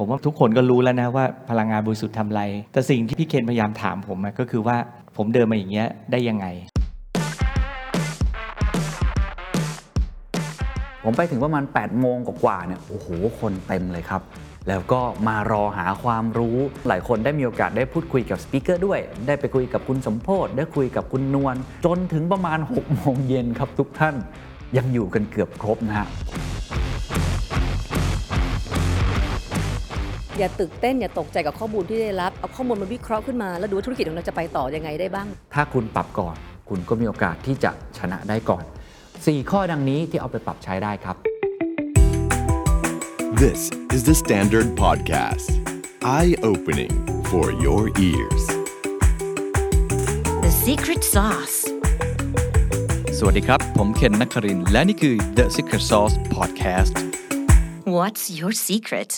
ผมว่าทุกคนก็รู้แล้วนะว่าพลังงานบริสุทธิ์ทำไร แต่สิ่งที่พี่เคนพยายามถามผมก็คือว่าผมเดินมาอย่างเงี้ยได้ยังไง ผมไปถึงประมาณ 8 โมงกว่าๆเนี่ยโอ้โห คนเต็มเลยครับ แล้วก็มารอหาความรู้ หลายคนได้มีโอกาสได้พูดคุยกับสปีกเกอร์ด้วย ได้ไปคุยกับคุณสมโพศได้คุยกับคุณนวลจนถึงประมาณ6โมงเย็นครับทุกท่าน ยังอยู่กันเกือบครบนะฮะอย่าตื่นเต้น อย่าตกใจกับข้อมูลที่ได้รับ เอาข้อมูลมาวิเคราะห์ขึ้นมาแล้วดูว่าธุรกิจของเราจะไปต่อยังไงได้บ้าง ถ้าคุณปรับก่อน คุณก็มีโอกาสที่จะชนะได้ก่อน 4 ข้อดังนี้ที่เอาไปปรับใช้ได้ครับ This is the Standard Podcast. Eye opening for your ears. The secret sauce. สวัสดีครับ ผมเคนนักครินและนี่คือ The Secret Sauce Podcast What's your secret?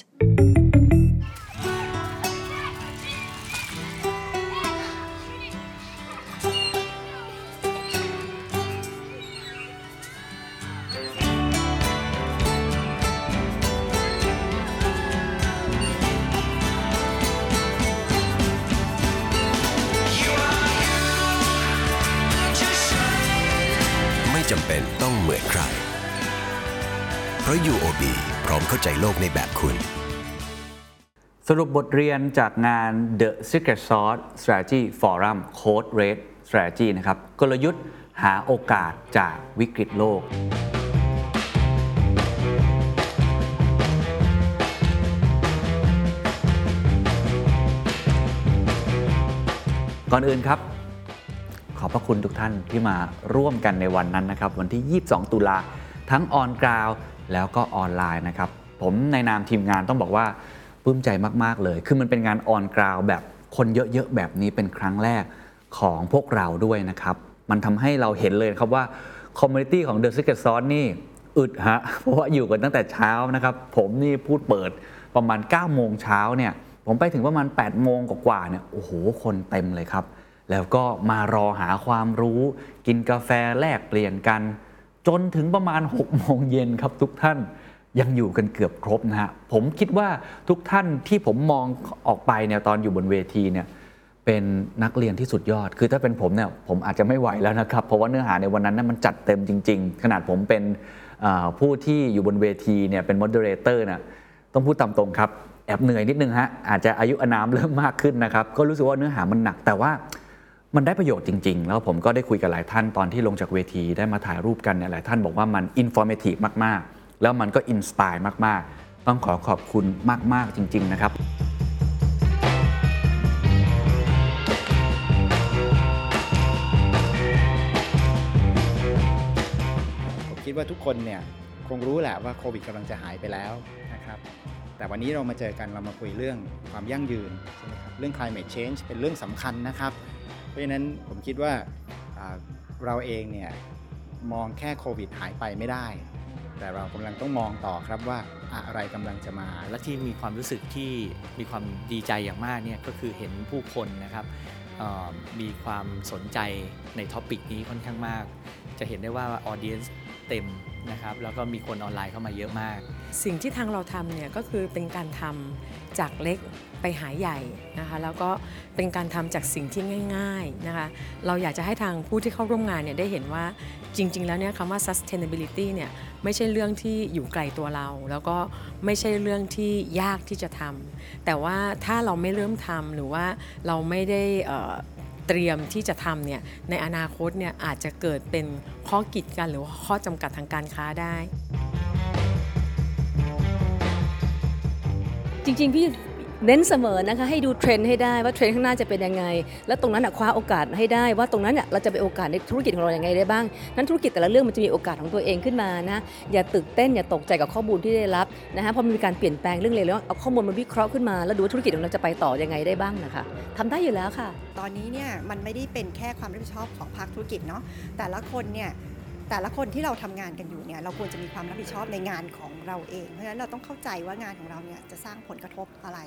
โลกในแบบคุณ สรุปบทเรียนจากงาน The Secret Sauce Strategy Forum Code Red Strategy นะครับกลยุทธ์หาโอกาสจากวิกฤตโลกก่อนอื่นครับ ขอบพระคุณทุกท่านที่มาร่วมกันในวันนั้นนะครับ วันที่ 22 ตุลาทั้ง on ground แล้วก็ออนไลน์นะครับ ผมในนามทีมงานต้องบอกว่าปลื้มใจมาก ๆ เลย คือมันเป็นงาน on ground แบบคนเยอะ ๆ แบบนี้เป็นครั้งแรกของพวกเราด้วยนะครับ มันทำให้เราเห็นเลยครับว่า community ของ The Secret Sauce นี่อึดฮะ เพราะว่าอยู่กันตั้งแต่เช้านะครับ ผมนี่พูดเปิดประมาณ 9 โมงเช้าเนี่ย ผมไปถึงประมาณ 8 โมงกว่าๆเนี่ย โอ้โห คนเต็มเลยครับ แล้วก็มารอหาความรู้ กินกาแฟแลกเปลี่ยนกัน จนถึงประมาณ 6 โมงเย็นครับทุกท่าน ยังอยู่กันเกือบครบนะฮะผมคิดว่าทุกท่านที่ผมมองออกไปเนี่ยตอนอยู่บนเวทีเนี่ยเป็นนักเรียนที่สุดยอด คือถ้าเป็นผมเนี่ยผมอาจจะไม่ไหวแล้วนะครับ เพราะว่าเนื้อหาในวันนั้นเนมันจัดเต็มจริง ๆ ขนาดผมเป็นผู้ที่อยู่บนเวทีเนี่ยเป็นมอดเ e เตอร์น่ะต้องพูดตามตรงครับแอบเหนื่อยนิดนึงฮะอาจจะอายุอานามเริ่มมากขึ้นนะครับ ก็รู้สึกว่าเนื้อหามันหนัก แต่ว่ามันได้ประโยชน์จริง ๆ แล้วผมก็ได้คุยกับหลายท่านตอนที่ลงจากเวทีได้มาถ่ายรูปกันเนี่ยหลายท่านบอกว่ามันอินฟอร์ t มทีฟมากๆ แล้วมันก็ inspire มาก ๆ ต้องขอขอบคุณมาก ๆ จริง ๆ นะครับผมคิดว่าทุกคนเนี่ยคงรู้แหละว่าโควิดกำลังจะหายไปแล้วนะครับ แต่วันนี้เรามาเจอกันเรามาคุยเรื่องความยั่งยืนใช่ไหมครับเรื่อง climate change เป็นเรื่องสำคัญนะครับ เพราะฉะนั้นผมคิดว่าเราเองเนี่ยมองแค่โควิดหายไปไม่ได้ แต่เรากำลังต้องมองต่อครับว่าอะไรกำลังจะมา และที่มีความรู้สึกที่มีความดีใจอย่างมากเนี่ยก็คือเห็นผู้คนนะครับมีความสนใจในท็อปิกนี้ค่อนข้างมาก จะเห็นได้ว่าออเดียน เต็มนะครับแล้วก็มีคนออนไลน์เข้ามาเยอะมาก สิ่งที่ทางเราทำเนี่ยก็คือเป็นการทำจากเล็กไปหาใหญ่นะคะแล้วก็เป็นการทำจากสิ่งที่ง่ายๆนะคะเราอยากจะให้ทางผู้ที่เข้าร่วมงานเนี่ยได้เห็นว่าจริง ๆ แล้วเนี่ยคำว่า sustainability เนี่ยไม่ใช่เรื่องที่อยู่ไกลตัวเรา แล้วก็ไม่ใช่เรื่องที่ยากที่จะทำแต่ว่าถ้าเราไม่เริ่มทำหรือว่าเราไม่ได้ เตรียมที่จะทำเนี่ยในอนาคตเนี่ยอาจจะเกิดเป็นข้อกีดกันหรือว่าข้อจำกัดทางการค้าได้ จริงๆ พี่ เน้นเสมอนะคะให้ดูเทรนด์ให้ได้ว่าเทรนด์ข้างหน้าจะเป็นยังไง แล้วตรงนั้นน่ะคว้าโอกาสให้ได้ว่าตรงนั้นน่ะเราจะไปโอกาสในธุรกิจของเราอย่างไงได้บ้างนั้นธุรกิจแต่ละเรื่องมันจะมีโอกาสของตัวเองขึ้นมานะอย่าตื่นเต้นอย่าตกใจกับข้อมูลที่ได้รับนะคะเพราะมันมีการเปลี่ยนแปลงเรื่องเลยแล้วเอาข้อมูลมาวิเคราะห์ขึ้นมา แล้วดูธุรกิจของเราจะไปต่อยังไงได้บ้างนะคะทำได้อยู่แล้วค่ะ ตอนนี้เนี่ยมันไม่ได้เป็นแค่ความรับผิดชอบของภาคธุรกิจเนาะแต่ละคนเนี่ย แต่ละคนที่เราทำงานกันอยู่เนี่ยเราควรจะมีความรับผิดชอบในงานของเราเอง เพราะฉะนั้นเราต้องเข้าใจว่างานของเราเนี่ยจะสร้างผลกระทบอะไร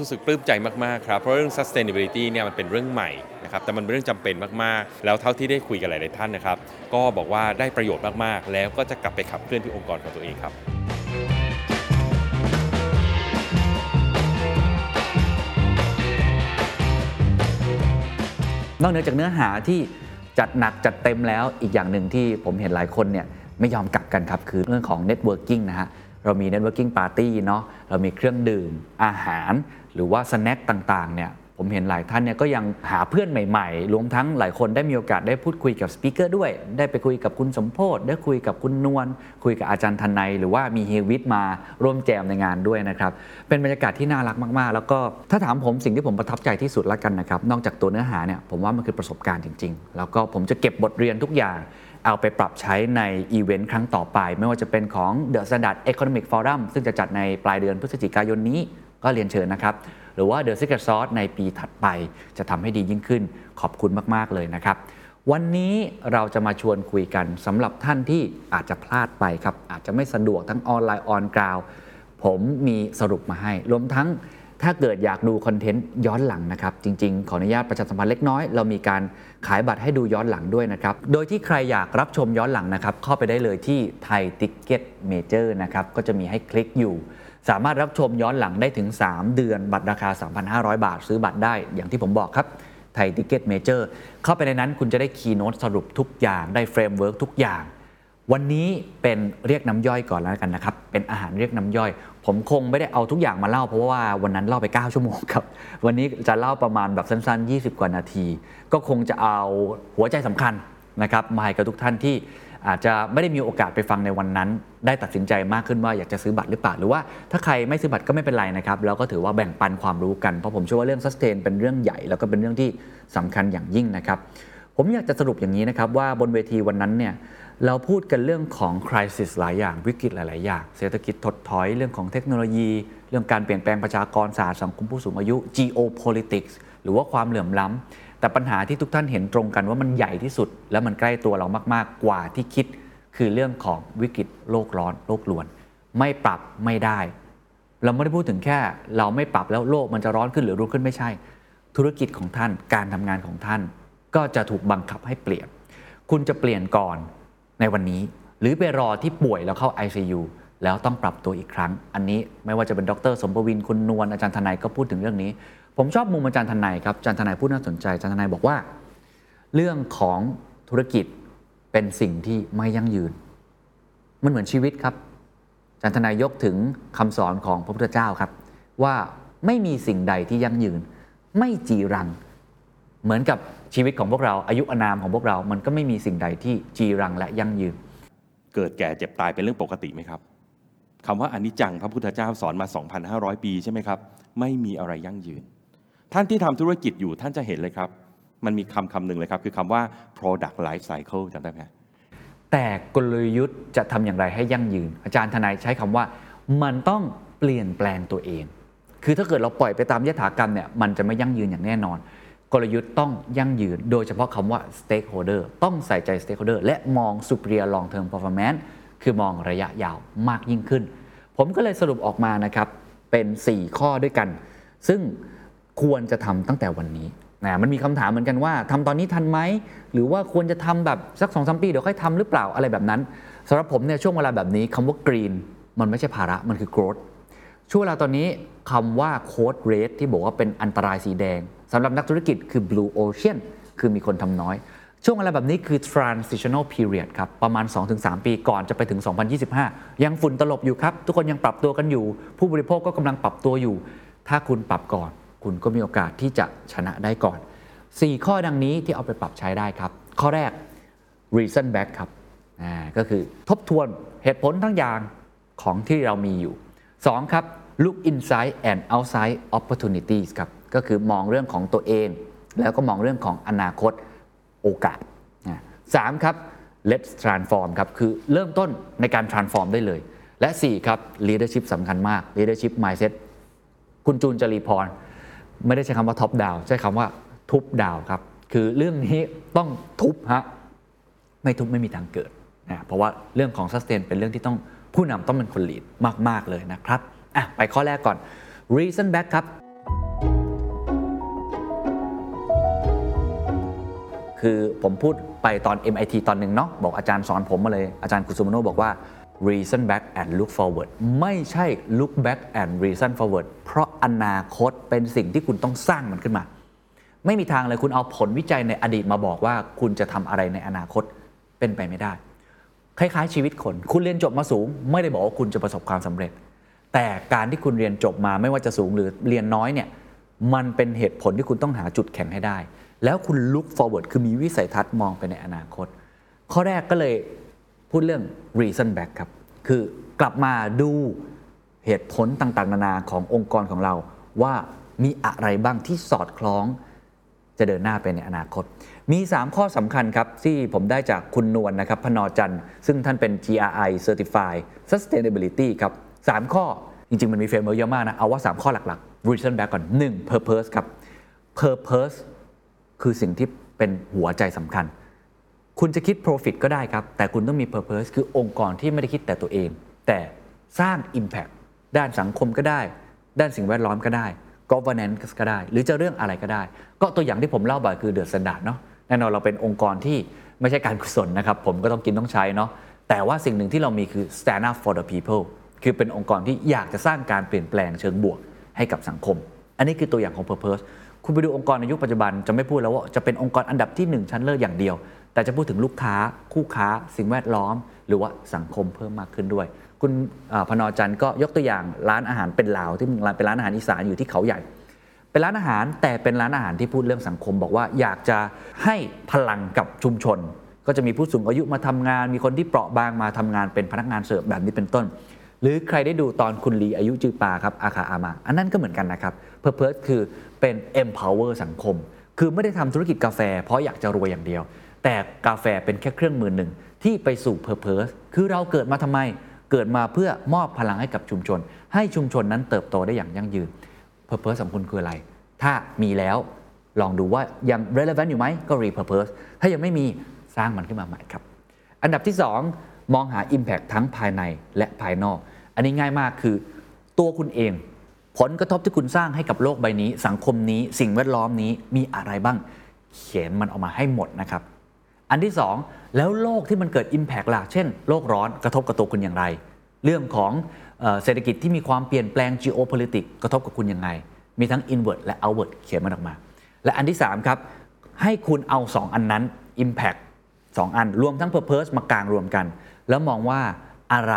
รู้สึกปลื้มใจมากๆครับ เพราะเรื่อง sustainability เนี่ยมันเป็นเรื่องใหม่นะครับ แต่มันเป็นเรื่องจำเป็นมากๆ แล้วเท่าที่ได้คุยกับหลายๆท่านนะครับ ก็บอกว่าได้ประโยชน์มากๆ แล้วก็จะกลับไปขับเคลื่อนที่องค์กรของตัวเองครับนอกเหนือจากเนื้อหาที่ จัดหนักจัดเต็มแล้วอีกอย่างหนึ่งที่ผมเห็นหลายคนเนี่ยไม่ยอมกลับกันครับ คือเรื่องของ networking นะฮะเรามี networking party เนาะเรามีเครื่องดื่มอาหาร หรือว่าสแน็คต่างๆเนี่ย ผมเห็นหลายท่านเนี่ยก็ยังหาเพื่อนใหม่ๆ รวมทั้งหลายคนได้มีโอกาสได้พูดคุยกับสปิเกอร์ด้วย ได้ไปคุยกับคุณสมโพศได้คุยกับคุณนวล คุยกับอาจารย์ทนายหรือว่ามีเฮวิทมาร่วมแจมในงานด้วยนะครับ เป็นบรรยากาศที่น่ารักมากๆ แล้วก็ถ้าถามผมสิ่งที่ผมประทับใจที่สุดละกันนะครับ นอกจากตัวเนื้อหาเนี่ยผมว่ามันคือประสบการณ์จริง ๆ แล้วก็ผมจะเก็บบทเรียนทุกอย่างเอาไปปรับใช้ในอีเวนต์ครั้งต่อไป ไม่ว่าจะเป็นของ The Standard Economic Forum ซึ่งจะจัดในปลายเดือนพฤศจิกายนนี้ก็เรียนเชิญนะครับ หรือว่า The Secret Sauce ในปีถัดไปจะทำให้ดียิ่งขึ้นขอบคุณมาก ๆ เลยนะครับ วันนี้เราจะมาชวนคุยกันสำหรับท่านที่อาจจะพลาดไปครับ อาจจะไม่สะดวกทั้งออนไลน์ออนกราวผมมีสรุปมาให้ รวมทั้งถ้าเกิดอยากดูคอนเทนต์ย้อนหลังนะครับ จริง ๆ ขออนุญาตประชาสัมพันธ์เล็กน้อย เรามีการขายบัตรให้ดูย้อนหลังด้วยนะครับ โดยที่ใครอยากรับชมย้อนหลังนะครับ เข้าไปได้เลยที่ไทยติ c เก็ตเมเจอร์นะครับ ก็จะมีให้คลิกอยู่ สามารถรับชมย้อนหลังได้ถึง 3 เดือนบัตรราคา 3,500 บาท ซื้อบัตรได้อย่างที่ผมบอกครับไทยทิคเก็ตเมเจอร์เข้าไปในนั้นคุณจะได้ keynote สรุปทุกอย่างได้ framework ทุกอย่าง วันนี้เป็นเรียกน้ำย่อยก่อนแล้วกันนะครับ เป็นอาหารเรียกน้ำย่อย ผมคงไม่ได้เอาทุกอย่างมาเล่า เพราะว่าวันนั้นเล่าไป 9 ชั่วโมงครับ วันนี้จะเล่าประมาณแบบสั้น ๆ 20 กว่านาที ก็คงจะเอาหัวใจสำคัญนะครับมาให้กับทุกท่านที่ อาจจะไม่ได้มีโอกาสไปฟังในวันนั้น ได้ตัดสินใจมากขึ้นว่าอยากจะซื้อบัตรหรือเปล่าหรือว่าถ้าใครไม่ซื้อบัตรก็ไม่เป็นไรนะครับแล้วก็ถือว่าแบ่งปันความรู้กันเพราะผมเชื่อว่าเรื่อง sustain เป็นเรื่องใหญ่ แล้วก็เป็นเรื่องที่สำคัญอย่างยิ่งนะครับผมอยากจะสรุปอย่างนี้นะครับว่าบนเวทีวันนั้นเนี่ยเราพูดกันเรื่องของ crisis หลายอย่างวิกฤตหลาย ๆ อย่าง เศรษฐกิจถดถอยเรื่องของเทคโนโลยี เรื่องการเปลี่ยนแปลงประชากรศาสตร์สังคมผู้สูงอายุ geopolitics หรือว่าความเหลื่อมล้ำ แต่ปัญหาที่ทุกท่านเห็นตรงกันว่ามันใหญ่ที่สุด และมันใกล้ตัวเรามากๆกว่าที่คิด คือเรื่องของวิกฤตโลกร้อนโลกลวน ไม่ปรับไม่ได้ เราไม่ได้พูดถึงแค่ เราไม่ปรับแล้วโลกมันจะร้อนขึ้นหรือรุ่งขึ้นไม่ใช่ ธุรกิจของท่านการทำงานของท่าน ก็จะถูกบังคับให้เปลี่ยน คุณจะเปลี่ยนก่อนในวันนี้ หรือไปรอที่ป่วยแล้วเข้า ICU แล้วต้องปรับตัวอีกครั้ง อันนี้ไม่ว่าจะเป็นดรสมประวินคุณนวลอาจารย์ทนายก็พูดถึงเรื่องนี้ ผมชอบมุมอาจารย์ทนายครับอาจารย์ทนายพูดน่าสนใจอาจารย์ทนายบอกว่า เรื่องของธุรกิจเป็นสิ่งที่ไม่ยั่งยืน มันเหมือนชีวิตครับอาจารย์ทนายยกถึงคำสอนของพระพุทธเจ้าครับ ว่าไม่มีสิ่งใดที่ยั่งยืน ไม่จีรัง เหมือนกับชีวิตของพวกเราอายุอนามของพวกเรา มันก็ไม่มีสิ่งใดที่จีรังและยั่งยืน เกิดแก่เจ็บตายเป็นเรื่องปกติไหมครับคำว่าอนิจจังพระพุทธเจ้าสอนมา 2,500 ปีใช่ไหมครับ ไม่มีอะไรยั่งยืน ท่านที่ทำธุรกิจอยู่ท่านจะเห็นเลยครับ มันมีคำคำหนึ่งเลยครับ คือคำว่า product life cycle จำได้ไหมแต่กลยุทธ์จะทำอย่างไรให้ยั่งยืน อาจารย์ทนายใช้คำว่า มันต้องเปลี่ยนแปลงตัวเอง คือถ้าเกิดเราปล่อยไปตามยถากรรมเนี่ยมันจะไม่ยั่งยืนอย่างแน่นอน กลยุทธ์ต้องยั่งยืน โดยเฉพาะคำว่า stakeholder ต้องใส่ใจ stakeholder และมอง superior long term performance คือมองระยะยาวมากยิ่งขึ้น ผมก็เลยสรุปออกมานะครับเป็น 4 ข้อด้วยกัน ซึ่ง ควรจะทำตั้งแต่วันนี้นะมันมีคำถามเหมือนกันว่าทำตอนนี้ทันไหมหรือว่าควรจะทำแบบสักสองสามปีเดี๋ยวค่อยทำหรือเปล่าอะไรแบบนั้นสำหรับผมเนี่ยช่วงเวลาแบบนี้คำว่า green มันไม่ใช่ภาระมันคือ growth ช่วงเวลาตอนนี้คำว่า code red ที่บอกว่าเป็นอันตรายสีแดงสำหรับนักธุรกิจคือ blue ocean คือมีคนทำน้อย ช่วงเวลาแบบนี้คือ transitional period ครับ ประมาณ 2-3 ปีก่อนจะไปถึง 2025 ยังฝุ่นตลบอยู่ครับ ทุกคนยังปรับตัวกันอยู่ ผู้บริโภคก็กำลังปรับตัวอยู่ ถ้าคุณปรับก่อน คุณก็มีโอกาสที่จะชนะได้ก่อน 4 ข้อดังนี้ที่เอาไปปรับใช้ได้ครับ ข้อแรก reason back ครับก็คือทบทวนเหตุผลทั้งอย่างของที่เรามีอยู่ 2 ครับ look inside and outside opportunities ครับก็คือมองเรื่องของตัวเอง แล้วก็มองเรื่องของอนาคตโอกาสสามครับ let's transform ครับคือเริ่มต้นในการ transform ได้เลย และ 4 ครับ leadership สำคัญมาก leadership mindset คุณจูนจรีพร ไม่ได้ใช้คำว่า top down ใช้คำว่าทุบ down ครับ คือเรื่องนี้ต้องทุบฮะไม่ทุบไม่มีทางเกิดนะเพราะว่าเรื่องของ sustain เป็นเรื่องที่ต้องผู้นำต้องเป็นคน lead มาก ๆ เลยนะครับอะไปข้อแรกก่อน reason back ครับ คือผมพูดไปตอน MIT ตอนหนึ่งเนาะบอกอาจารย์สอนผมมาเลยอาจารย์กุสุมโนบอกว่า reason back and look forward ไม่ใช่ look back and reason forward เพราะอนาคตเป็นสิ่งที่คุณต้องสร้างมันขึ้นมา ไม่มีทางเลยคุณเอาผลวิจัยในอดีตมาบอกว่าคุณจะทำอะไรในอนาคตเป็นไปไม่ได้ คล้ายๆชีวิตคน คุณเรียนจบมาสูง ไม่ได้บอกว่าคุณจะประสบความสำเร็จ แต่การที่คุณเรียนจบมาไม่ว่าจะสูงหรือเรียนน้อยเนี่ยมันเป็นเหตุผลที่คุณต้องหาจุดแข็งให้ได้ แล้วคุณ look forward คือมีวิสัยทัศน์มองไปในอนาคต ข้อแรกก็เลย พูดเรื่อง reason back ครับ คือกลับมาดูเหตุผลต่างๆ นานาขององค์กรของเรา ว่ามีอะไรบ้างที่สอดคล้อง จะเดินหน้าไปในอนาคต มี 3 ข้อสำคัญครับ ที่ผมได้จากคุณนวลนนะครับ พนอจันทร์ซึ่งท่านเป็น GRI Certified Sustainability ครับ 3 ข้อจริง ๆ มันมี framework เยอะมากนะ เอาว่า 3 ข้อหลักๆ reason back ก่อน 1 purpose ครับ purpose คือสิ่งที่เป็นหัวใจสำคัญ คุณจะคิด profit ก็ได้ครับ แต่คุณต้องมี purpose คือองค์กรที่ไม่ได้คิดแต่ตัวเอง แต่สร้าง impact ด้านสังคมก็ได้ ด้านสิ่งแวดล้อมก็ได้ governance ก็ได้ หรือจะเรื่องอะไรก็ได้ ก็ตัวอย่างที่ผมเล่าบ่อยคือ The Standard เนาะแน่นอนเราเป็นองค์กรที่ไม่ใช่การกุศลนะครับ ผมก็ต้องกินต้องใช้เนาะแต่ว่าสิ่งหนึ่งที่เรามีคือ stand up for the people คือเป็นองค์กรที่อยากจะสร้างการเปลี่ยนแปลงเชิงบวกให้กับสังคม อันนี้คือตัวอย่างของ purpose คุณไปดูองค์กรในยุคปัจจุบันจะไม่พูดแล้วว่าจะเป็นองค์กรอันดับที่ 1 ชั้นเลิศอย่างเดียว แต่จะพูดถึงลูกค้าคู่ค้า สิ่งแวดล้อม หรือว่าสังคมเพิ่มมากขึ้นด้วย คุณพนอจันทร์ก็ยกตัวอย่างร้านอาหารเป็นลาวที่เป็นร้านอาหารอีสานอยู่ที่เขาใหญ่ เป็นร้านอาหารแต่เป็นร้านอาหารที่พูดเรื่องสังคม บอกว่าอยากจะให้พลังกับชุมชน ก็จะมีผู้สูงอายุมาทำงาน มีคนที่เปราะบางมาทำงานเป็นพนักงานเสิร์ฟแบบนี้เป็นต้นหรือใครได้ดูตอนคุณลีอายุจือปาครับอาคาอามา อันนั้นก็เหมือนกันนะครับ เพอร์เพสคือเป็น empower สังคม คือไม่ได้ทำธุรกิจกาแฟ เพราะอยากจะรวยอย่างเดียว แต่กาแฟเป็นแค่เครื่องมือหนึ่งที่ไปสู่ purpose คือเราเกิดมาทำไม เกิดมาเพื่อมอบพลังให้กับชุมชน ให้ชุมชนนั้นเติบโตได้อย่างยั่งยืน purpose ของคุณคืออะไร ถ้ามีแล้วลองดูว่ายัง relevant อยู่ไหมก็ repurpose ถ้ายังไม่มีสร้างมันขึ้นมาใหม่ครับ อันดับที่ 2 มองหา impact ทั้งภายในและภายนอก อันนี้ง่ายมากคือตัวคุณเอง ผลกระทบที่คุณสร้างให้กับโลกใบนี้ สังคมนี้ สิ่งแวดล้อมนี้มีอะไรบ้าง เขียนมันออกมาให้หมดนะครับ อันที่ 2 แล้วโลกที่มันเกิด Impact ล่ะ เช่นโลกร้อนกระทบกับตัวคุณอย่างไร เรื่องของเศรษฐกิจที่มีความเปลี่ยนแปลง geopolitics กระทบกับคุณยังไง มีทั้ง inward และ outward เขียนมันออกมา และอันที่ 3 ครับ ให้คุณเอา 2 อันนั้น Impact 2 อัน รวมทั้ง Purpose มากางรวมกัน แล้วมองว่าอะไร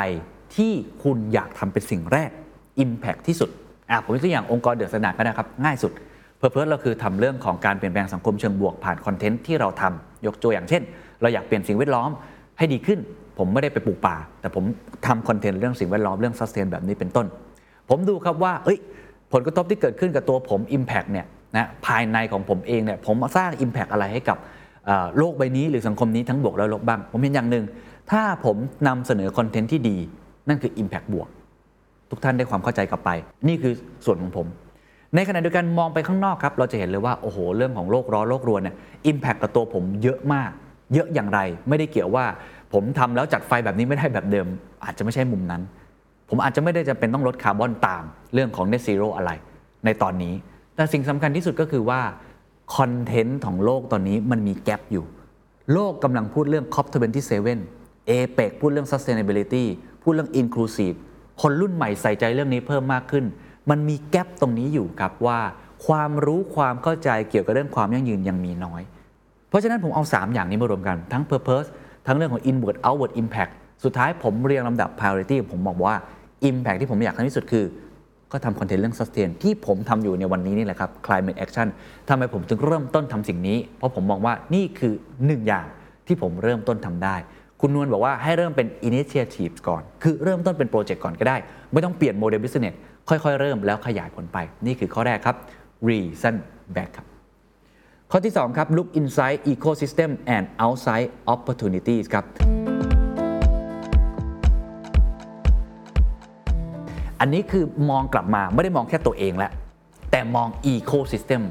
ที่คุณอยากทำเป็นสิ่งแรก Impact ที่สุดอะผมยกตัวอย่างองค์กรเดือดสนาก็ได้ครับ ง่ายสุด Purpose เราคือทำเรื่องของการเปลี่ยนแปลงสังคมเชิงบวกผ่านคอนเทนต์ที่เราทำ ยกตัวอย่างเช่น เราอยากเปลี่ยนสิ่งแวดล้อมให้ดีขึ้น ผมไม่ได้ไปปลูกป่า แต่ผมทำคอนเทนต์เรื่องสิ่งแวดล้อมเรื่อง sustain แบบนี้เป็นต้น ผมดูครับว่าเอ้ยผลกระทบที่เกิดขึ้นกับตัวผม Impact เนี่ยนะภายในของผมเองเนี่ยผมสร้าง Impact อะไรให้กับโลกใบนี้หรือสังคมนี้ทั้งบวกและลบบ้าง ผมเห็นอย่างหนึ่งถ้าผมนำเสนอคอนเทนต์ที่ดี นั่นคือ Impact บวก ทุกท่านได้ความเข้าใจกลับไป นี่คือส่วนของผม ในขณะเดียวกันมองไปข้างนอกครับ เราจะเห็นเลยว่า โอ้โห เรื่องของโลกร้อนโลกรวนเนี่ยอิมแพคกับตัวผมเยอะมาก เยอะอย่างไร ไม่ได้เกี่ยวว่า ผมทำแล้วจัดไฟแบบนี้ไม่ได้แบบเดิม อาจจะไม่ใช่มุมนั้น ผมอาจจะไม่ได้จำเป็นต้องลดคาร์บอนตามเรื่องของ net zero อะไร ในตอนนี้ แต่สิ่งสำคัญที่สุดก็คือว่าคอนเทนต์ของโลกตอนนี้มันมีแกลบอยู่ โลกกำลังพูดเรื่อง COP27 APEC พูดเรื่อง sustainability พูดเรื่อง inclusive คนรุ่นใหม่ใส่ใจเรื่องนี้เพิ่มมากขึ้น มันมีแกลบตรงนี้อยู่ครับว่าความรู้ความเข้าใจเกี่ยวกับเรื่องความยั่งยืนยังมีน้อย เพราะฉะนั้นผมเอา 3 อย่างนี้มารวมกันทั้ง purpose ทั้งเรื่องของ inward outward impact สุดท้ายผมเรียงลำดับ priority ผมบอกว่า impact ที่ผมอยากทำที่สุดคือ ก็ทำคอนเทนต์เรื่อง sustain ที่ผมทำอยู่ในวันนี้นี่แหละครับ climate action ทำไมผมถึงเริ่มต้นทำสิ่งนี้ เพราะผมมองว่านี่คือ1อย่างที่ผมเริ่มต้นทำได้ คุณนวลบอกว่าให้เริ่มเป็น initiative ก่อน คือเริ่มต้นเป็นโปรเจกต์ก่อนก็ได้ ไม่ต้องเปลี่ยนโมเดล business ค่อยๆ เริ่มแล้วขยายผลไป นี่คือข้อแรกครับ reason back ครับข้อที่ 2 ครับ look inside ecosystem and outside opportunities ครับ อันนี้คือมองกลับมาไม่ได้มองแค่ตัวเองแล้ว แต่มอง ecosystem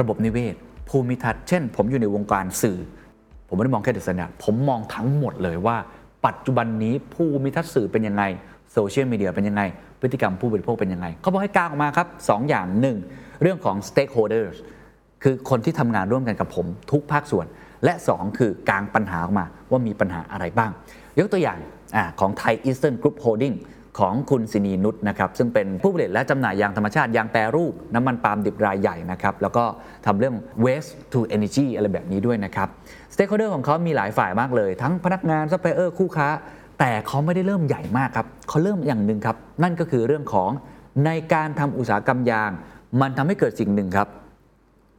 ระบบนิเวศ ภูมิทัศน์ เช่น ผมอยู่ในวงการสื่อ ผมไม่ได้มองแค่เดอะสแนผมมองทั้งหมดเลยว่า ปัจจุบันนี้ภูมิทัศน์สื่อเป็นยังไง โซเชียลมีเดียเป็นยังไง พฤติกรรมผู้บริโภคเป็นยังไงเขาบอกให้กางออกมาครับ2ออย่าง 1 เรื่องของ stakeholders คือคนที่ทำงานร่วมกันกับผมทุกภาคส่วน และ 2 คือกางปัญหาออกมาว่ามีปัญหาอะไรบ้าง ยกตัวอย่างของไทยอีสเทิร์นกรุ๊ปโฮลดิ้งของคุณสินีนุชนะครับซึ่งเป็นผู้ผลิตและจำหน่ายยางธรรมชาติ ยางแปรรูป น้ำมันปาล์มดิบรายใหญ่นะครับแล้วก็ทำเรื่อง waste to energy อะไรแบบนี้ด้วยนะครับ stakeholder ของเขามีหลายฝ่ายมากเลย ทั้งพนักงานซัพพลายเออร์คู่ค้า แต่เขาไม่ได้เริ่มใหญ่มากครับเขาเริ่มอย่างหนึ่งครับ นั่นก็คือเรื่องของในการทำอุตสาหกรรมยาง มันทำให้เกิดสิ่งหนึ่งครับ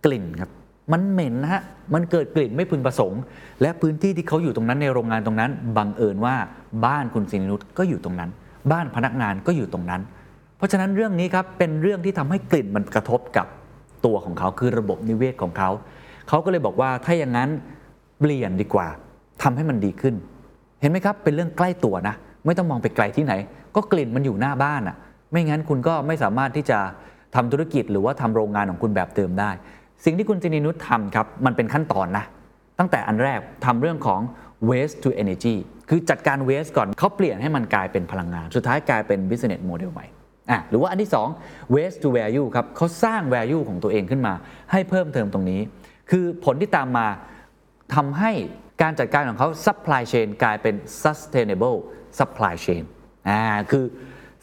กลิ่นครับมันเหม็นนะฮะ มันเกิดกลิ่นไม่พึงประสงค์ และพื้นที่ที่เขาอยู่ตรงนั้นในโรงงานตรงนั้น บังเอิญว่าบ้านคุณสินินุชก็อยู่ตรงนั้น บ้านพนักงานก็อยู่ตรงนั้น เพราะฉะนั้นเรื่องนี้ครับเป็นเรื่องที่ทำให้กลิ่นมันกระทบกับตัวของเขาคือระบบนิเวศของเขา เขาก็เลยบอกว่าถ้าอย่างนั้นเปลี่ยนดีกว่าทำให้มันดีขึ้น เห็นไหมครับเป็นเรื่องใกล้ตัวนะ ไม่ต้องมองไปไกลที่ไหน ก็กลิ่นมันอยู่หน้าบ้านอะ่ะ ไม่งั้นคุณก็ไม่สามารถที่จะทำธุรกิจหรือว่าทำโรงงานของคุณแบบเดิมได้ สิ่งที่คุณจินีนุชทำครับมันเป็นขั้นตอนนะตั้งแต่อันแรกทำเรื่องของ waste to energy คือจัดการ waste ก่อนเขาเปลี่ยนให้มันกลายเป็นพลังงาน สุดท้ายกลายเป็น business model ใหม่อะหรือว่าอันที่ 2 waste to value ครับเขาสร้าง value ของตัวเองขึ้นมา ให้เพิ่มเติมตรงนี้ คือผลที่ตามมาทำให้ การจัดการของเขา supply chain กลายเป็น sustainable supply chain อ่าคือ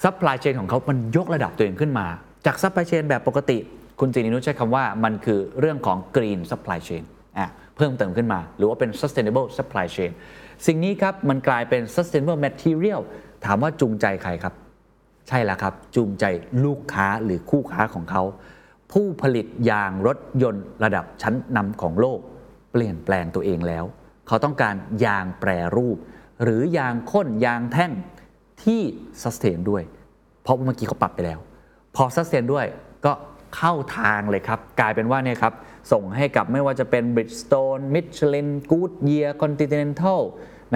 supply chain ของเขามันยกระดับตัวเองขึ้นมา จาก supply chain แบบปกติ คุณจินินุใช้คำว่ามันคือเรื่องของ green supply chain อ่าเพิ่มเติมขึ้นมา หรือว่าเป็น sustainable supply chain สิ่งนี้ครับมันกลายเป็น sustainable material ถามว่าจูงใจใครครับ ใช่แล้วครับ จูงใจลูกค้าหรือคู่ค้าของเขา ผู้ผลิตยางรถยนต์ระดับชั้นนำของโลก เปลี่ยนแปลงตัวเองแล้ว เขาต้องการยางแปรรูป หรือยางข้นยางแท่งที่ sustain ด้วย เพราะเมื่อกี้เขาปรับไปแล้ว พอ sustain ด้วยก็เข้าทางเลยครับ กลายเป็นว่าเนี่ยครับ ส่งให้กับไม่ว่าจะเป็น Bridgestone Michelin Goodyear Continental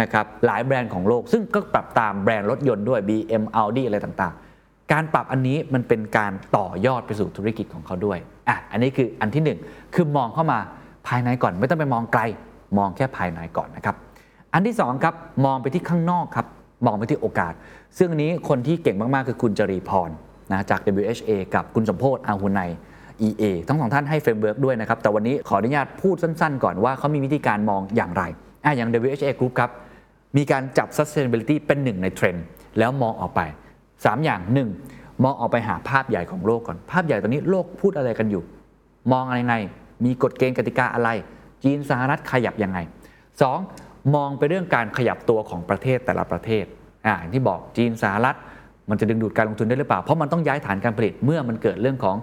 นะครับหลายแบรนด์ของโลก ซึ่งก็ปรับตามแบรนด์รถยนต์ด้วย BM Audi อะไรต่างๆ การปรับอันนี้มันเป็นการต่อยอดไปสู่ธุรกิจของเขาด้วยอะอันนี้คืออันที่ 1 คือมองเข้ามาภายในก่อนไม่ต้องไปมองไกล มองแค่ภายในก่อนนะครับ อันที่2ครับมองไปที่ข้างนอกครับมองไปที่โอกาส ซึ่งอันนี้คนที่เก่งมากๆ คือคุณจรีพรนะจาก WHA กับคุณสมโภชน์อาหุนัย EA ทั้งสองท่านให้ framework ด้วยนะครับ แต่วันนี้ขออนุญาตพูดสั้นๆ ก่อนว่าเขามีวิธีการมองอย่างไรอะอย่าง WHA Group ครับ มีการจับ sustainability เป็นหนึ่งในเทรนด์แล้วมองออกไป 3 อย่าง 1. มองออกไปหาภาพใหญ่ของโลกก่อน ภาพใหญ่ตอนนี้โลกพูดอะไรกันอยู่ มองอะไรไง มีกฎเกณฑ์กติกาอะไร จีนสหรัฐขยับยังไง 2. มองไปเรื่องการขยับตัวของประเทศแต่ละประเทศอ่าอย่างที่บอกจีนสหรัฐมันจะดึงดูดการลงทุนได้หรือเปล่า เพราะมันต้องย้ายฐานการผลิตเมื่อมันเกิดเรื่องของ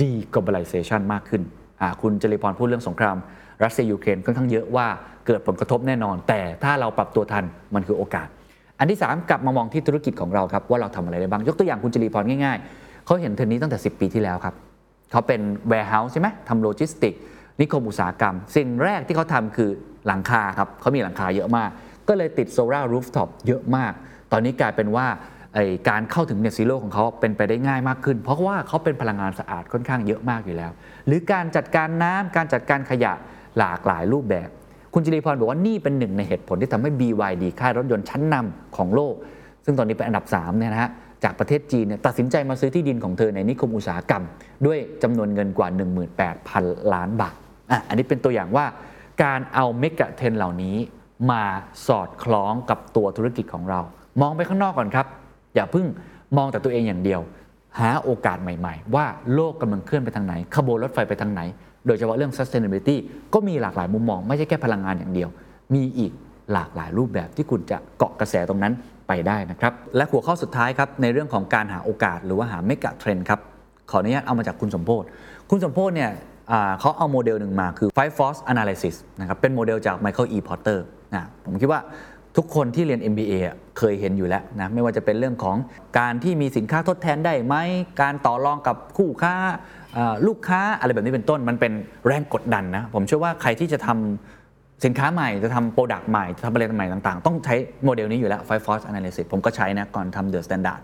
deglobalization มากขึ้นอ่าคุณจริพรพูดเรื่องสงคราม รัสเซียยูเครนค่อนข้างเยอะว่าเกิดผลกระทบแน่นอน แต่ถ้าเราปรับตัวทันมันคือโอกาส อันที่ 3 กลับมามองที่ธุรกิจของเราครับว่าเราทำอะไรได้บ้าง ยกตัวอย่างคุณจรีพรง่ายๆ เขาเห็นเทรนด์นี้ตั้งแต่ 10 ปีที่แล้วครับเขาเป็น warehouse ใช่ไหมทำโลจิสติก นิคมอุตสาหกรรม สิ่งแรกที่เขาทำคือหลังคาครับเขามีหลังคาเยอะมาก ก็เลยติด solar rooftop เยอะมาก ตอนนี้กลายเป็นว่าการเข้าถึง net zero ของเขาเป็นไปได้ง่ายมากขึ้น เพราะว่าเขาเป็นพลังงานสะอาดค่อนข้างเยอะมากอยู่แล้ว หรือการจัดการน้ำการจัดการขยะหลากหลายรูปแบบ คุณจิริพรบอกว่านี่เป็นหนึ่งในเหตุผลที่ทำให้ BYD ค่ายรถยนต์ชั้นนำของโลก ซึ่งตอนนี้เป็นอันดับ3เนี่ยนะฮะ จากประเทศจีนเนี่ยตัดสินใจมาซื้อที่ดินของเธอในนิคมอุตสาหกรรม ด้วยจำนวนเงินกว่า 18,000 ล้านบาทอะอันนี้เป็นตัวอย่างว่า การเอาเมกะเทรนเหล่านี้มาสอดคล้องกับตัวธุรกิจของเรา มองไปข้างนอกก่อนครับ อย่าเพิ่งมองแต่ตัวเองอย่างเดียว หาโอกาสใหม่ ๆ ว่าโลกกำลังเคลื่อนไปทางไหน ขบวนรถไฟไปทางไหน โดยเฉพาะเรื่อง sustainability ก็มีหลากหลายมุมมอง ไม่ใช่แค่พลังงานอย่างเดียว มีอีกหลากหลายรูปแบบที่คุณจะเกาะกระแสตรงนั้น ไปได้นะครับ และหัวข้อสุดท้ายครับในเรื่องของการหาโอกาสหรือว่าหาเมกะเทรนด์ครับขออนุญาตเอามาจากคุณสมโพศคุณสมโพศเนี่ยเขาเอาโมเดลหนึ่งมาคือ Five Force Analysis นะครับเป็นโมเดลจาก Michael E. Porter นะผมคิดว่าทุกคนที่เรียน MBA เคยเห็นอยู่แล้วนะไม่ว่าจะเป็นเรื่องของการที่มีสินค้าทดแทนได้ไหมการต่อรองกับคู่ค้าลูกค้าอะไรแบบนี้เป็นต้น มันเป็นแรงกดดันนะผมเชื่อว่าใครที่จะทำ สินค้าใหม่จะทำ product ใหม่จะทำอะไรใหม่ต่างๆ ต้องใช้โมเดลนี้อยู่แล้ว Five Force Analysis ผมก็ใช้นะก่อนทำ The Standard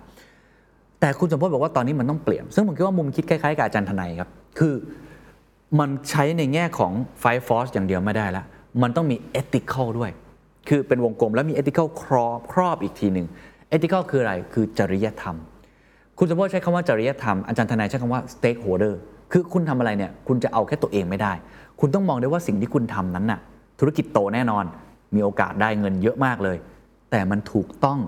แต่คุณสมโภชน์บอกว่าตอนนี้มันต้องเปลี่ยน ซึ่งผมคิดว่ามุมคิดคล้ายๆกับอาจารย์ทนายครับ คือมันใช้ในแง่ของ Five Force อย่างเดียวไม่ได้ล้วมันต้องมี ethical ด้วย คือเป็นวงกลมแล้วมี ethical ครอบครอบอีกทีหนึ่ง ethical คืออะไรคือจริยธรรม คุณสมพศใช้คำว่าจริยธรรมอาจารย์ทนายใช้คำว่า stakeholder คือคุณทำอะไรเนี่ยคุณจะเอาแค่ตัวเองไม่ได้ คุณต้องมองด้วยว่าสิ่งที่คุณทำนั้นน่ะ ธุรกิจโตแน่นอน มีโอกาสได้เงินเยอะมากเลย แต่มันถูกต้อง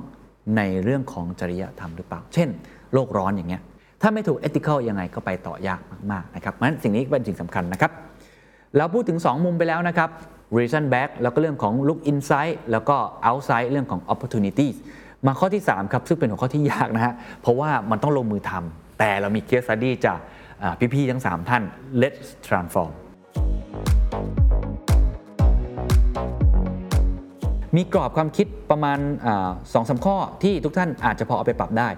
ในเรื่องของจริยธรรมหรือเปล่า เช่น โลกร้อนอย่างเงี้ย ถ้าไม่ถูก ethical ยังไงก็ไปต่อยากมากๆนะครับเพราะฉะนั้นสิ่งนี้เป็นสิ่งสำคัญนะครับ เราพูดถึง 2 มุมไปแล้วนะครับ reason back แล้วก็เรื่องของ look inside แล้วก็ outside เรื่องของ opportunities มาข้อที่ 3 ครับ ซึ่งเป็นหัวข้อที่ยากนะฮะ เพราะว่ามันต้องลงมือทำแต่เรามี case study จากพี่ๆทั้ง 3 ท่าน let's transform มีกรอบความคิดประมาณสองสาข้อที่ทุกท่านอาจจะพอเอาไปปรับได้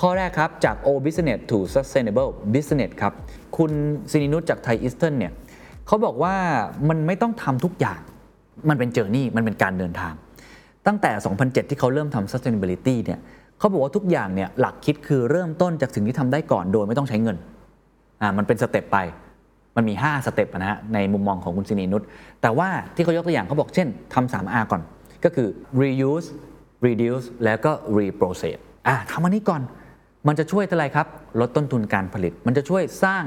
ข้อแรกครับ จาก old business to sustainable business ครับ คุณสินีนุชจากไทยอีสเทิร์นเนี่ยเขาบอกว่ามันไม่ต้องทำทุกอย่าง มันเป็น journey มันเป็นการเดินทาง ตั้งแต่ 2007 ที่เขาเริ่มทำ sustainability เนี่ยเขาบอกว่าทุกอย่างเนี่ยหลักคิดคือเริ่มต้นจากสิ่งที่ทำได้ก่อนโดยไม่ต้องใช้เงินอ่ามันเป็น step ไปมันมี 5 step นะฮะในมุมมองของคุณสินีนุชแต่ว่าที่เขายกตัวอย่างเขาบอกเช่นทำ 3R ก่อน ก็คือ reuse reduce แล้วก็ reprocess อ่าทำอันนี้ก่อนมันจะช่วยอะไรครับ ลดต้นทุนการผลิต มันจะช่วยสร้าง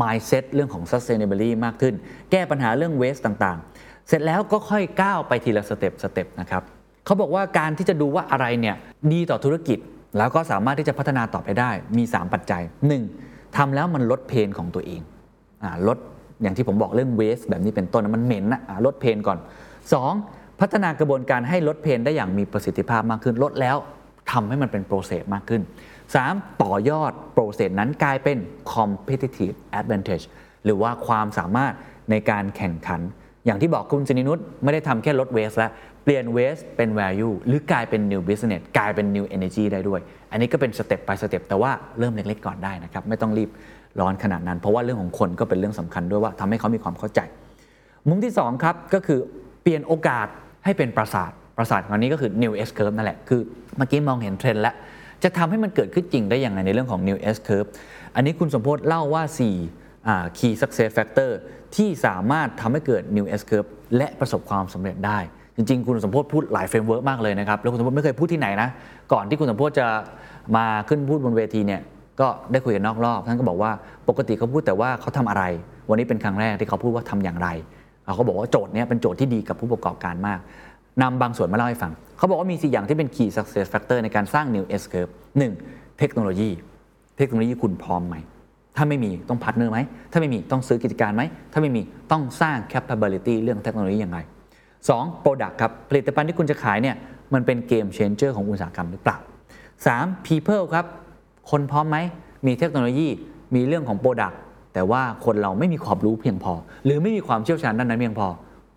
mindset เรื่องของ sustainability มากขึ้น แก้ปัญหาเรื่อง waste ต่างๆ เสร็จแล้วก็ค่อยก้าวไปทีละสเต็ปสเต็ปนะครับเขาบอกว่าการที่จะดูว่าอะไรเนี่ยดีต่อธุรกิจ แล้วก็สามารถที่จะพัฒนาต่อไปได้มี 3 ปัจจัย 1. ทำแล้วมันลดเพนของตัวเองอลดอย่างที่ผมบอกเรื่องเวสแบบนี้เป็นต้นมันเหม็นนะลดเพนก่อน 2. พัฒนากระบวนการให้ลดเพนได้อย่างมีประสิทธิภาพมากขึ้นลดแล้วทำให้มันเป็น process มากขึ้น 3. ต่อยอด process นั้นกลายเป็น competitive advantage หรือว่าความสามารถในการแข่งขัน อย่างที่บอกคุณสินีนุชไม่ได้ทำแค่ลด waste แล้ว เปลี่ยน waste เป็น value หรือกลายเป็น new business กลายเป็น new energy ได้ด้วย อันนี้ก็เป็น step ไป step แต่ว่าเริ่มเล็กๆก่อนได้นะครับ ไม่ต้องรีบร้อนขนาดนั้น เพราะว่าเรื่องของคนก็เป็นเรื่องสำคัญด้วยว่าทำให้เขามีความเข้าใจ มุมที่ 2 ครับก็คือ เปลี่ยนโอกาสให้เป็นปราสาทปราสาทของนี้ก็คือ new S curve นั่นแหละ คือเมื่อกี้มองเห็นเทรนด์แล้ว จะทำให้มันเกิดขึ้นจริงได้อย่างไรในเรื่องของ new S curve อันนี้คุณสมโภชน์เล่าว่า 4 key success factor ที่สามารถทำให้เกิด new S curve และประสบความสำเร็จได้ จริง ๆ คุณสมพศพูดหลายเฟรมเวิร์กมากเลยนะครับ แล้วคุณสมโภชน์ไม่เคยพูดที่ไหนนะ ก่อนที่คุณสมโภชน์จะมาขึ้นพูดบนเวทีเนี่ยก็ได้คุยกันนอกรอบท่านก็บอกว่าปกติเขาพูดแต่ว่าเขาทำอะไร วันนี้เป็นครั้งแรกที่เขาพูดว่าทำอย่างไร เขาบอกว่าโจทย์นี้เป็นโจทย์ที่ดีกับผู้ประกอบการมากนำบางส่วนมาเล่าให้ฟัง เขาบอกว่ามี 4 อย่างที่เป็น key success factor ในการสร้าง new S curve 1. เทคโนโลยี เทคโนโลยีคุณพร้อมไหม ถ้าไม่มีต้อง partner ไหม ถ้าไม่มีต้องซื้อกิจการไหม ถ้าไม่มีต้องสร้าง capability เรื่องเทคโนโลยียังไง 2. Product ครับ ผลิตภัณฑ์ที่คุณจะขายเนี่ยมันเป็นเกม changer ของอุตสาหกรรมหรือเปล่า 3. people ครับ คนพร้อมไหม มีเทคโนโลยี มีเรื่องของ Product แต่ว่าคนเราไม่มีความรู้เพียงพอ หรือไม่มีความเชี่ยวชาญด้านนั้นเพียงพอ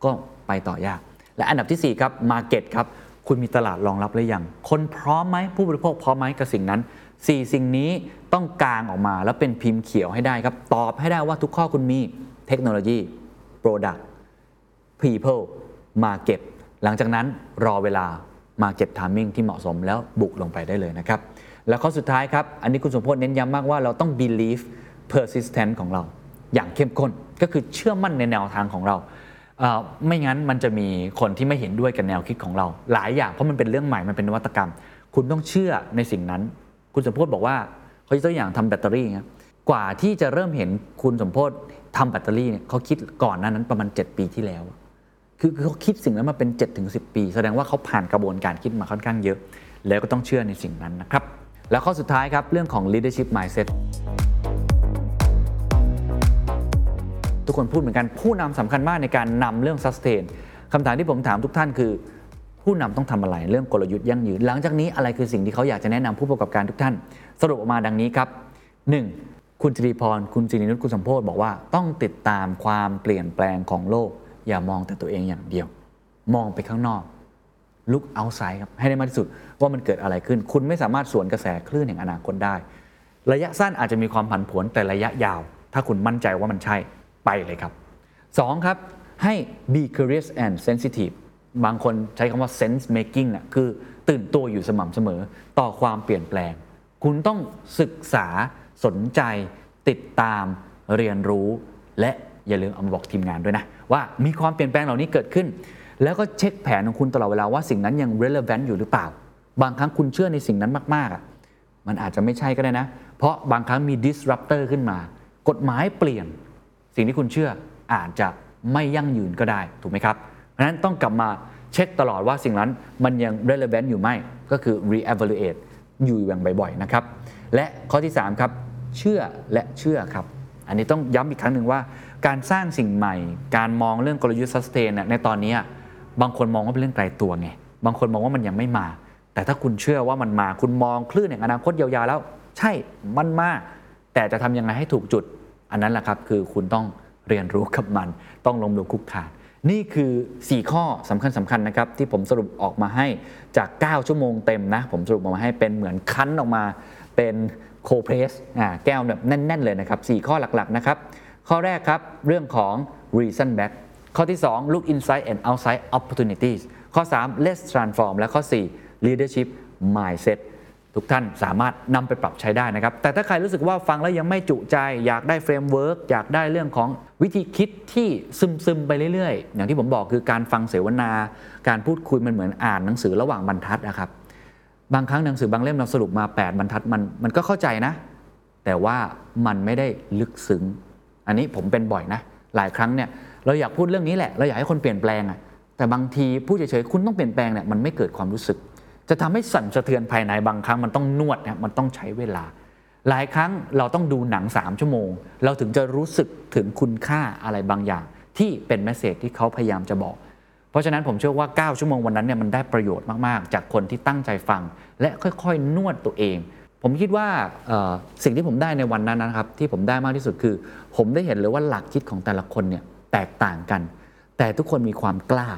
ก็ไปต่อยาก และอันดับที่ 4 ครับ Market ครับคุณมีตลาดรองรับหรือยัง คนพร้อมไหมผู้บริโภคพร้อมไหมกับสิ่งนั้น 4 สิ่งนี้ต้องกางออกมาแล้วเป็นพิมพ์เขียวให้ได้ครับ ตอบให้ได้ว่าทุกข้อคุณมีเทคโนโลยี Product people market หลังจากนั้นรอเวลา market timing ที่เหมาะสมแล้วบุกลงไปได้เลยนะครับ แล้วข้อสุดท้ายครับ อันนี้คุณสมพจน์เน้นย้ำมากว่าเราต้อง believe persistent ของเรา อย่างเข้มข้นก็คือเชื่อมั่นในแนวทางของเราไม่งั้นมันจะมีคนที่ไม่เห็นด้วยกับแนวคิดของเรา หลายอย่างเพราะมันเป็นเรื่องใหม่มันเป็นนวัตกรรม คุณต้องเชื่อในสิ่งนั้น คุณสมพจน์บอกว่าเขายกตัวอย่างทำแบตเตอรี่ครับกว่าที่จะเริ่มเห็นคุณสมพจน์ทำแบตเตอรี่เนี่ยเขาคิดก่อนหน้านั้นประมาณ 7 ปีที่แล้ว คือเขาคิดสิ่งนั้นมาเป็น7-10ถึงปี แสดงว่าเขาผ่านกระบวนการคิดมาค่อนข้างเยอะ แล้วก็ต้องเชื่อในสิ่งนั้นนะครับแล้วข้อสุดท้ายครับเรื่องของ leadership mindset ทุกคนพูดเหมือนกันผู้นำสำคัญมากในการนำเรื่อง sustain คำถามที่ผมถามทุกท่านคือ ผู้นำต้องทำอะไรเรื่องกลยุทธ์ยั่งยืน หลังจากนี้อะไรคือสิ่งที่เขาอยากจะแนะนำผู้ประกอบการทุกท่าน สรุปออกมาดังนี้ครับ 1. คุณจริพร คุณจิรินุชคุณสมโพศบอกว่าต้องติดตามความเปลี่ยนแปลงของโลก อย่ามองแต่ตัวเองอย่างเดียว มองไปข้างนอกลุกเอาไซด์ครับให้ได้มากที่สุดว่ามันเกิดอะไรขึ้น คุณไม่สามารถสวนกระแสคลื่นแห่งอนาคตได้ ระยะสั้นอาจจะมีความผันผวนแต่ระยะยาว ถ้าคุณมั่นใจว่ามันใช่ ไปเลยครับ 2. ครับให้ be curious and sensitive บางคนใช้คำว่า sense making นะคือตื่นตัวอยู่สม่ำเสมอต่อความเปลี่ยนแปลง คุณต้องศึกษาสนใจ ติดตามเรียนรู้ และอย่าลืมเอามาบอกทีมงานด้วยนะ ว่ามีความเปลี่ยนแปลงเหล่านี้เกิดขึ้น แล้วก็เช็คแผนของคุณตลอดเวลาว่าสิ่งนั้นยัง relevant อยู่หรือเปล่า บางครั้งคุณเชื่อในสิ่งนั้นมากๆอะมันอาจจะไม่ใช่ก็ได้นะ เพราะบางครั้งมี disruptor ขึ้นมา กฎหมายเปลี่ยน สิ่งที่คุณเชื่ออาจจะไม่ยั่งยืนก็ได้ถูกไหมครับ เพราะฉะนั้นต้องกลับมาเช็คตลอดว่าสิ่งนั้นมันยัง relevant อยู่ไหมก็คือ re-evaluate อยู่อย่างบ่อยๆนะครับ และข้อที่ 3 ครับ เชื่อและเชื่อครับ อันนี้ต้องย้ำอีกครั้งหนึ่งว่า การสร้างสิ่งใหม่ การมองเรื่องกลยุทธ์ sustain ในตอนนี้บางคนมองว่าเป็นเรื่องไกลตัวไงบางคนมองว่ามันยังไม่มา แต่ถ้าคุณเชื่อว่ามันมาคุณมองคลื่นแห่งอนาคตยาวๆแล้ว ใช่มันมาแต่จะทำยังไงให้ถูกจุด อันนั้นแหละครับคือคุณต้องเรียนรู้กับมัน ต้องลงมือคุกคานนี่คือ 4 ข้อสำคัญสำคัญนะครับ ที่ผมสรุปออกมาให้จาก 9 ชั่วโมงเต็มนะ ผมสรุปออกมาให้เป็นเหมือนคั้นออกมาเป็นโคเพรสแก้วแบบแน่น ๆ เลยนะครับ 4 ข้อหลักๆนะครับ ข้อแรกครับ เรื่องของ reason back ข้อที่ 2 look inside and outside opportunities ข้อ 3 let's transform และข้อ 4 leadership mindset ทุกท่านสามารถนำไปปรับใช้ได้นะครับ แต่ถ้าใครรู้สึกว่าฟังแล้วยังไม่จุใจ อยากได้ framework อยากได้เรื่องของวิธีคิดที่ซึมๆไปเรื่อยๆ อย่างที่ผมบอกคือการฟังเสวนา การพูดคุยมันเหมือนอ่านหนังสือระหว่างบรรทัดนะครับ บางครั้งหนังสือบางเล่มเราสรุปมา 8 บรรทัดมันมันก็เข้าใจนะ แต่ว่ามันไม่ได้ลึกซึ้ง อันนี้ผมเป็นบ่อยนะ หลายครั้งเนี่ยเราอยากพูดเรื่องนี้แหละ เราอยากให้คนเปลี่ยนแปลงอะแต่บางทีพูดเฉยๆคุณต้องเปลี่ยนแปลงเนี่ยมันไม่เกิดความรู้สึก จะทำให้สั่นสะเทือนภายในบางครั้งมันต้องนวดนะมันต้องใช้เวลา หลายครั้งเราต้องดูหนัง3ชั่วโมง เราถึงจะรู้สึกถึงคุณค่าอะไรบางอย่าง ที่เป็นแมสเซจที่เขาพยายามจะบอก เพราะฉะนั้นผมเชื่อว่า 9 ชั่วโมงวันนั้นเนี่ยมันได้ประโยชน์มากๆ จากคนที่ตั้งใจฟัง และค่อยๆ นวดตัวเอง ผมคิดว่าสิ่งที่ผมได้ในวันนั้นนะครับ ที่ผมได้มากที่สุดคือ ผมได้เห็นเลยว่าหลักคิดของแต่ละคนเนี่ยแตกต่างกัน แต่ทุกคนมีความกล้า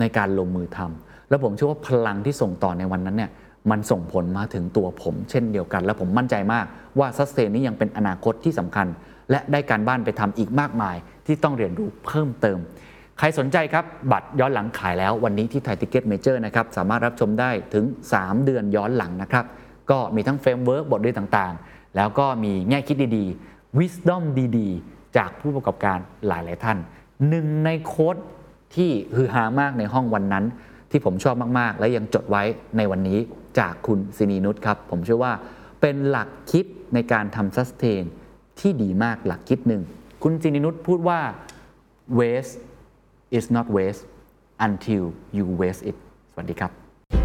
ในการลงมือทำ แล้วผมเชื่อว่าพลังที่ส่งต่อในวันนั้นเนี่ยมันส่งผลมาถึงตัวผม เช่นเดียวกัน และผมมั่นใจมากว่า sustain นี้ยังเป็นอนาคตที่สำคัญ และได้การบ้านไปทำอีกมากมาย ที่ต้องเรียนรู้เพิ่มเติม ใครสนใจครับ บัตรย้อนหลังขายแล้ววันนี้ที่ Thaiticketmajor นะครับสามารถรับชมได้ถึง 3 เดือนย้อนหลังนะครับ ก็มีทั้ง framework บทเรียนต่างๆ แล้วก็มีแง่คิดดีๆ wisdom ดีๆ จากผู้ประกอบการหลายๆท่านหนึ่งในโค้ดที่ฮือฮามากในห้องวันนั้น ที่ผมชอบมาก ๆ และยังจดไว้ในวันนี้จากคุณซินีนุชครับ ผมเชื่อว่าเป็นหลักคิดในการทำซัสเทนที่ดีมากหลักคิดหนึ่ง คุณซินีนุชพูดว่า waste is not waste until you waste it สวัสดีครับ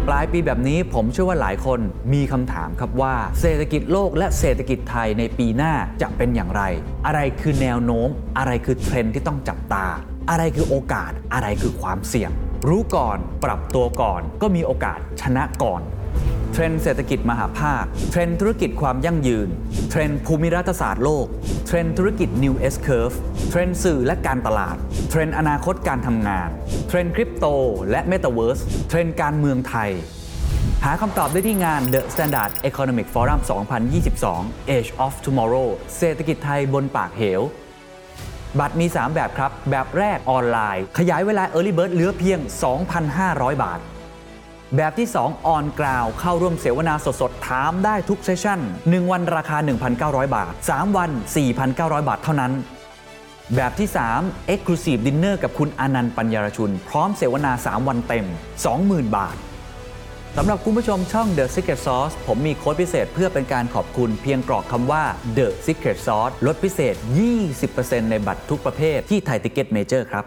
ปลายปีแบบนี้ผมเชื่อว่าหลายคนมีคำถามครับว่า เศรษฐกิจโลกและเศรษฐกิจไทยในปีหน้าจะเป็นอย่างไร อะไรคือแนวโน้ม อะไรคือเทรนด์ที่ต้องจับตา อะไรคือโอกาส อะไรคือความเสี่ยง รู้ก่อนปรับตัวก่อน ก็มีโอกาสชนะก่อน เทรนด์เศรษฐกิจมหภาค เทรนด์ธุรกิจความยั่งยืน เทรนด์ภูมิรัฐศาสตร์โลก เทรนด์ธุรกิจ New S Curve เทรนด์สื่อและการตลาด เทรนด์อนาคตการทำงาน เทรนด์คริปโตและ Metaverse เทรนการเมืองไทย หาคำตอบได้ที่งาน The Standard Economic Forum 2022 Age of Tomorrow เศรษฐกิจไทยบนปากเหว บัตรมี 3 แบบครับ แบบแรกออนไลน์ ขยายเวลา Early Bird เหลือเพียง 2,500 บาท แบบที่ 2 ออนกราวเข้าร่วมเสวนาสดๆ ถามได้ทุกเซสชั่น 1 วันราคา 1,900 บาท 3 วัน 4,900 บาทเท่านั้น แบบที่ 3 Exclusive Dinner กับคุณอานันท์ปันยารชุน พร้อมเสวนา 3 วันเต็ม 20,000 บาท สำหรับคุณผู้ชมช่อง The Secret Sauce ผมมีโค้ดพิเศษเพื่อเป็นการขอบคุณเพียงกรอกคำว่า The Secret Sauce ลดพิเศษ 20%ในบัตรทุกประเภทที่ Thaiticketmajor ครับ